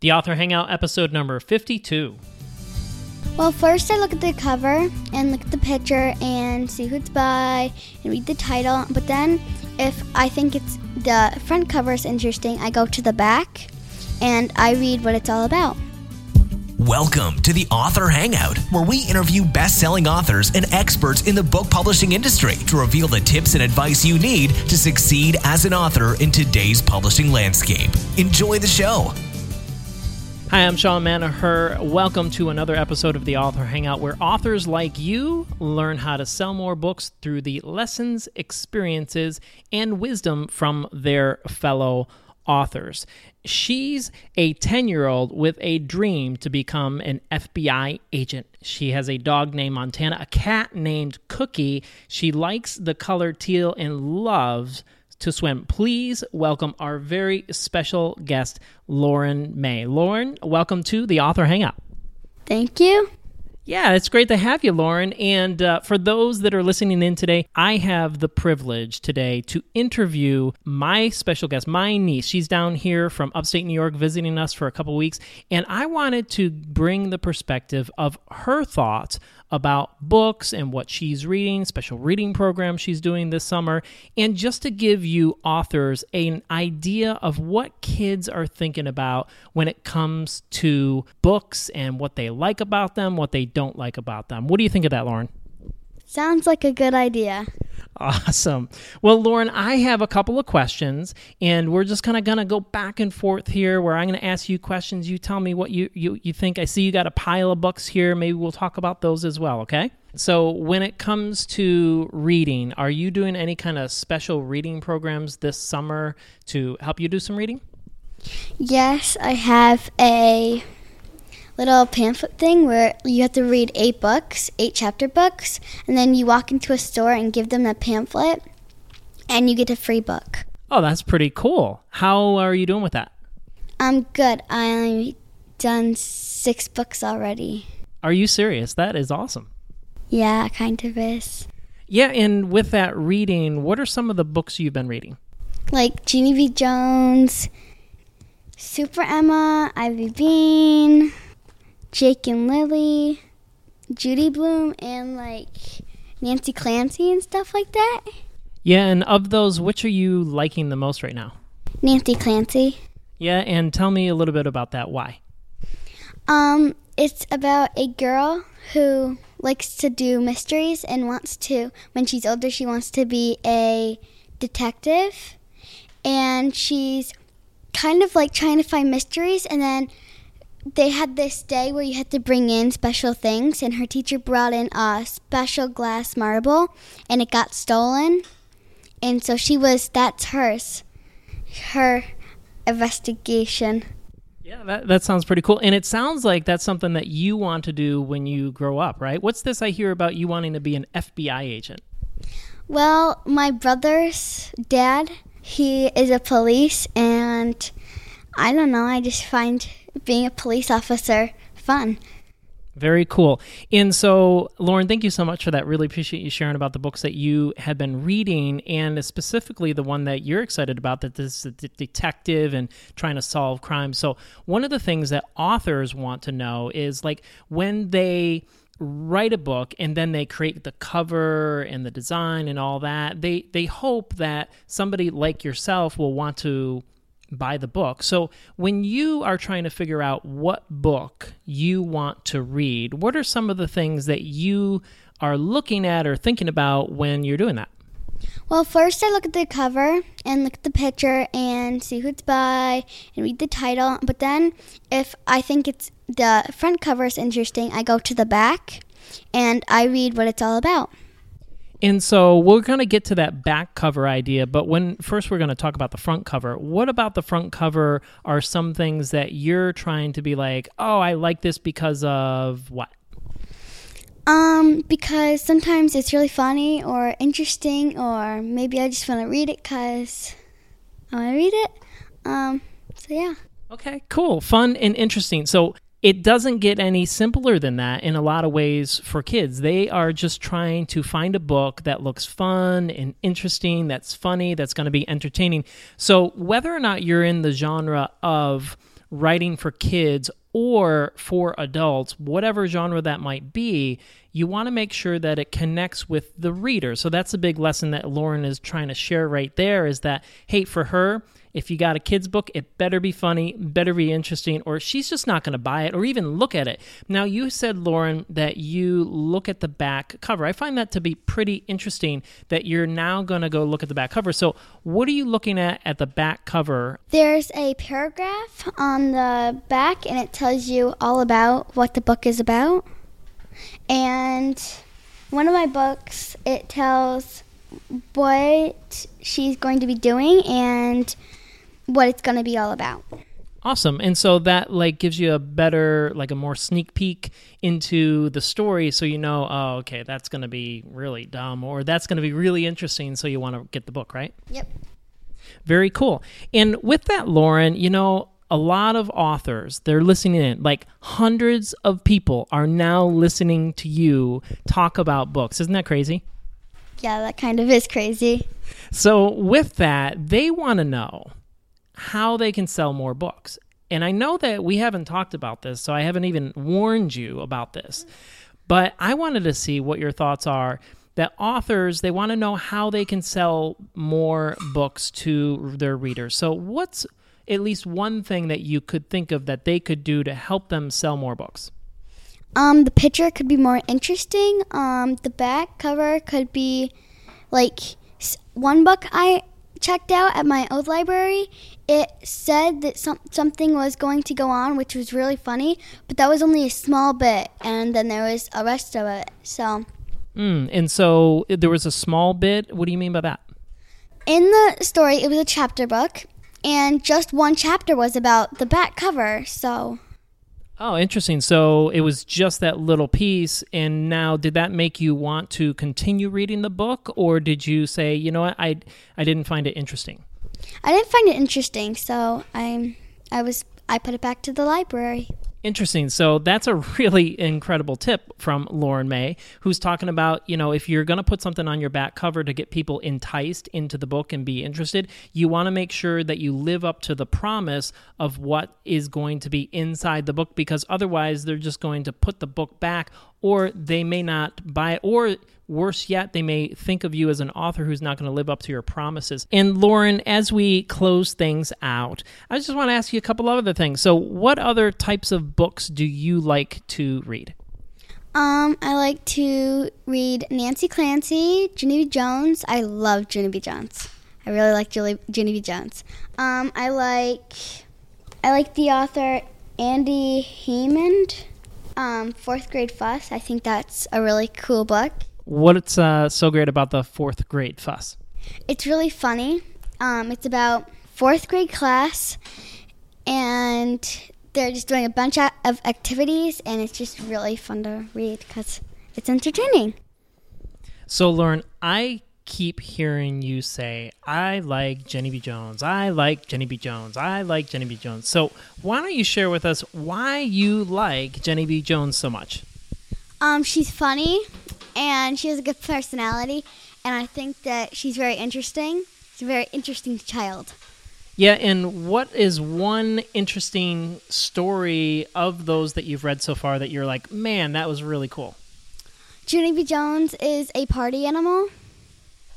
The Author Hangout, episode number 52. Well, first I look at the cover and look at the picture and see who it's by and read the title. But then, if I think it's the front cover is interesting, I go to the back and I read what it's all about. Welcome to the Author Hangout, where we interview best selling authors and experts in the book publishing industry to reveal the tips and advice you need to succeed as an author in today's publishing landscape. Enjoy the show. Hi, I'm Shawn Manaher. Welcome to another episode of the Author Hangout, where authors like you learn how to sell more books through the lessons, experiences, and wisdom from their fellow authors. She's a 10 year old with a dream to become an FBI agent. She has a dog named Montana, a cat named Cookie. She likes the color teal and loves to swim. Please welcome our very special guest, Lauren May. Lauren, welcome to the Author Hangout. Thank you. Yeah, it's great to have you, Lauren. And uh, for those that are listening in today, I have the privilege today to interview my special guest, my niece. She's down here from upstate New York visiting us for a couple weeks. And I wanted to bring the perspective of her thoughts about books and what she's reading, special reading program she's doing this summer, and just to give you authors an idea of what kids are thinking about when it comes to books and what they like about them, what they don't like about them. What do you think of that, Lauren? Sounds like a good idea. Awesome. Well, Lauren, I have a couple of questions, and we're just kind of going to go back and forth here where I'm going to ask you questions. You tell me what you, you, you think. I see you got a pile of books here. Maybe we'll talk about those as well, okay? So, when it comes to reading, are you doing any kind of special reading programs this summer to help you do some reading? Yes, I have a little pamphlet thing where you have to read eight books, eight chapter books, and then you walk into a store and give them that pamphlet, and you get a free book. Oh, that's pretty cool. How are you doing with that? I'm good. I've done six books already. Are you serious? That is awesome. Yeah, kind of is. Yeah, and with that reading, what are some of the books you've been reading? Like Junie B. Jones, Super Emma, Ivy Bean, Jake and Lily, Judy Blume, and like Nancy Clancy and stuff like that. Yeah, and of those, which are you liking the most right now? Nancy Clancy. Yeah, and tell me a little bit about that. Why? Um, it's about a girl who likes to do mysteries and wants to, when she's older, she wants to be a detective. And she's kind of like trying to find mysteries, and then they had this day where you had to bring in special things, and her teacher brought in a special glass marble, and it got stolen. And so she was, that's hers, her investigation. Yeah, that, that sounds pretty cool. And it sounds like that's something that you want to do when you grow up, right? What's this I hear about you wanting to be an FBI agent? Well, my brother's dad, he is a police, and I don't know, I just find being a police officer fun. Very cool. And so, Lauren, thank you so much for that. Really appreciate you sharing about the books that you had been reading, and specifically the one that you're excited about that this is a detective and trying to solve crime. So, one of the things that authors want to know is like when they write a book and then they create the cover and the design and all that they they hope that somebody like yourself will want to buy the book. So, when you are trying to figure out what book you want to read, what are some of the things that you are looking at or thinking about when you're doing that? Well, first I look at the cover and look at the picture and see who it's by and read the title. But then, if I think it's the front cover is interesting, I go to the back and I read what it's all about. And so we're going to get to that back cover idea, but when first we're going to talk about the front cover. What about the front cover are some things that you're trying to be like, "Oh, I like this because of what?" Um, because sometimes it's really funny or interesting, or maybe I just want to read it because I want to read it. Um, so yeah. Okay, cool, fun and interesting. So it doesn't get any simpler than that in a lot of ways for kids. They are just trying to find a book that looks fun and interesting, that's funny, that's going to be entertaining. So, whether or not you're in the genre of writing for kids or for adults, whatever genre that might be, you want to make sure that it connects with the reader. So that's a big lesson that Lauren is trying to share right there is that, hey, for her, if you got a kid's book, it better be funny, better be interesting, or she's just not going to buy it or even look at it. Now, you said, Lauren, that you look at the back cover. I find that to be pretty interesting that you're now going to go look at the back cover. So, what are you looking at at the back cover? There's a paragraph on the back, and it tells you all about what the book is about. And one of my books, it tells what she's going to be doing and what it's going to be all about. Awesome. And so that like gives you a better like a more sneak peek into the story so you know, oh, okay, that's going to be really dumb or that's going to be really interesting so you want to get the book, right? Yep. Very cool. And with that, Lauren, you know, a lot of authors, they're listening in. Like hundreds of people are now listening to you talk about books. Isn't that crazy? Yeah, that kind of is crazy. So, with that, they want to know how they can sell more books. And I know that we haven't talked about this, so I haven't even warned you about this. But I wanted to see what your thoughts are that authors they want to know how they can sell more books to their readers. So what's at least one thing that you could think of that they could do to help them sell more books? Um, the picture could be more interesting. Um, the back cover could be like one book I checked out at my old library. It said that some, something was going to go on, which was really funny, but that was only a small bit, and then there was a rest of it. So. Mm, and so there was a small bit. What do you mean by that? In the story, it was a chapter book, and just one chapter was about the back cover. So. Oh, interesting. So it was just that little piece. And now, did that make you want to continue reading the book, or did you say, you know what, I, I didn't find it interesting? I didn't find it interesting, so I, I was, I put it back to the library. Interesting. So that's a really incredible tip from Lauren May, who's talking about, you know, if you're going to put something on your back cover to get people enticed into the book and be interested, you want to make sure that you live up to the promise of what is going to be inside the book because otherwise they're just going to put the book back or they may not buy it or Worse yet, they may think of you as an author who's not going to live up to your promises. And Lauren, as we close things out, I just want to ask you a couple of other things. So, what other types of books do you like to read? Um, I like to read Nancy Clancy, Junie B. Jones. I love Junie B. Jones. I really like Junie B. Jones. Um, I like I like the author Andy Haymond, um, Fourth Grade Fuss. I think that's a really cool book. What's uh, so great about the fourth grade fuss? It's really funny. Um, it's about fourth grade class, and they're just doing a bunch of activities, and it's just really fun to read because it's entertaining. So, Lauren, I keep hearing you say, I like Jenny B. Jones. I like Jenny B. Jones. I like Jenny B. Jones. So, why don't you share with us why you like Jenny B. Jones so much? Um, she's funny and she has a good personality, and I think that she's very interesting. She's a very interesting child. Yeah, and what is one interesting story of those that you've read so far that you're like, man, that was really cool? Junie B. Jones is a party animal.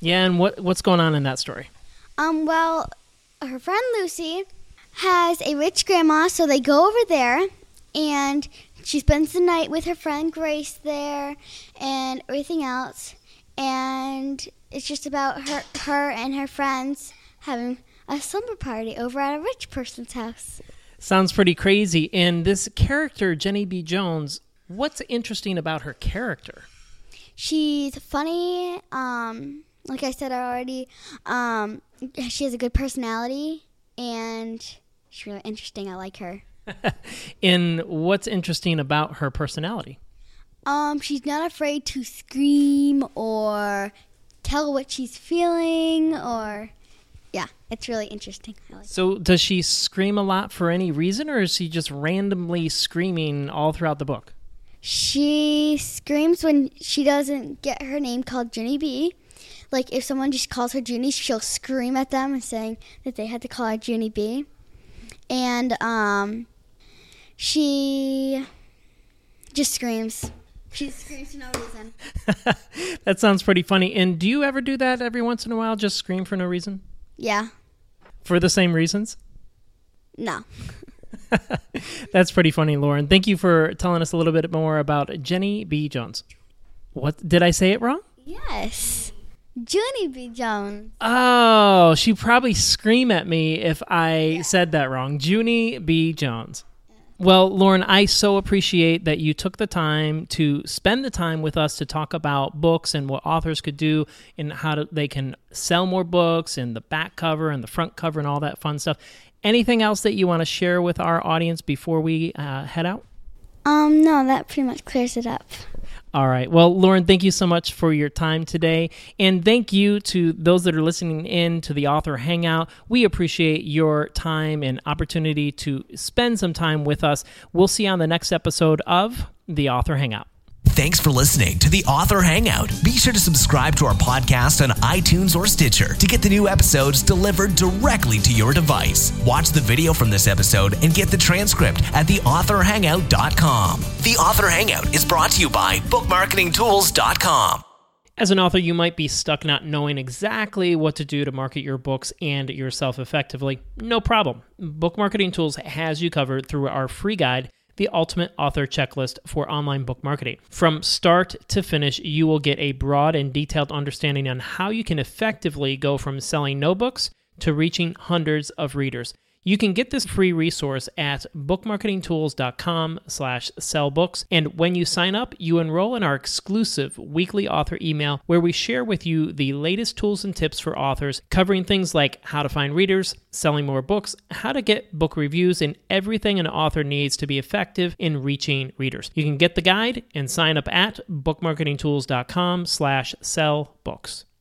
Yeah, and what what's going on in that story? Um, well, her friend Lucy has a rich grandma, so they go over there, and she spends the night with her friend Grace there and everything else. And it's just about her, her and her friends having a slumber party over at a rich person's house. Sounds pretty crazy. And this character, Jenny B. Jones, what's interesting about her character? She's funny. Um, like I said already, um, she has a good personality, and she's really interesting. I like her. in what's interesting about her personality? Um, she's not afraid to scream or tell what she's feeling or yeah, it's really interesting. Like so, does she scream a lot for any reason, or is she just randomly screaming all throughout the book? She screams when she doesn't get her name called Junie B. Like if someone just calls her Junie, she'll scream at them and saying that they had to call her Junie B and um, she just screams. She screams for no reason. that sounds pretty funny. And do you ever do that every once in a while? Just scream for no reason? Yeah. For the same reasons? No. That's pretty funny, Lauren. Thank you for telling us a little bit more about Jenny B. Jones. What did I say it wrong? Yes. Junie B. Jones. Oh, she'd probably scream at me if I said that wrong. Junie B. Jones. Well, Lauren, I so appreciate that you took the time to spend the time with us to talk about books and what authors could do and how to, they can sell more books and the back cover and the front cover and all that fun stuff. Anything else that you want to share with our audience before we uh, head out? Um, no, that pretty much clears it up. All right. Well, Lauren, thank you so much for your time today. And thank you to those that are listening in to the Author Hangout. We appreciate your time and opportunity to spend some time with us. We'll see you on the next episode of the Author Hangout. Thanks for listening to the Author Hangout. Be sure to subscribe to our podcast on iTunes or Stitcher to get the new episodes delivered directly to your device. Watch the video from this episode and get the transcript at theauthorhangout.com. The Author Hangout is brought to you by bookmarketingtools.com. As an author, you might be stuck not knowing exactly what to do to market your books and yourself effectively. No problem. Book Marketing Tools has you covered through our free guide the ultimate author checklist for online book marketing. From start to finish, you will get a broad and detailed understanding on how you can effectively go from selling no books to reaching hundreds of readers. You can get this free resource at bookmarketingtools.com slash sellbooks. And when you sign up, you enroll in our exclusive weekly author email where we share with you the latest tools and tips for authors, covering things like how to find readers, selling more books, how to get book reviews, and everything an author needs to be effective in reaching readers. You can get the guide and sign up at bookmarketingtools.com slash sellbooks.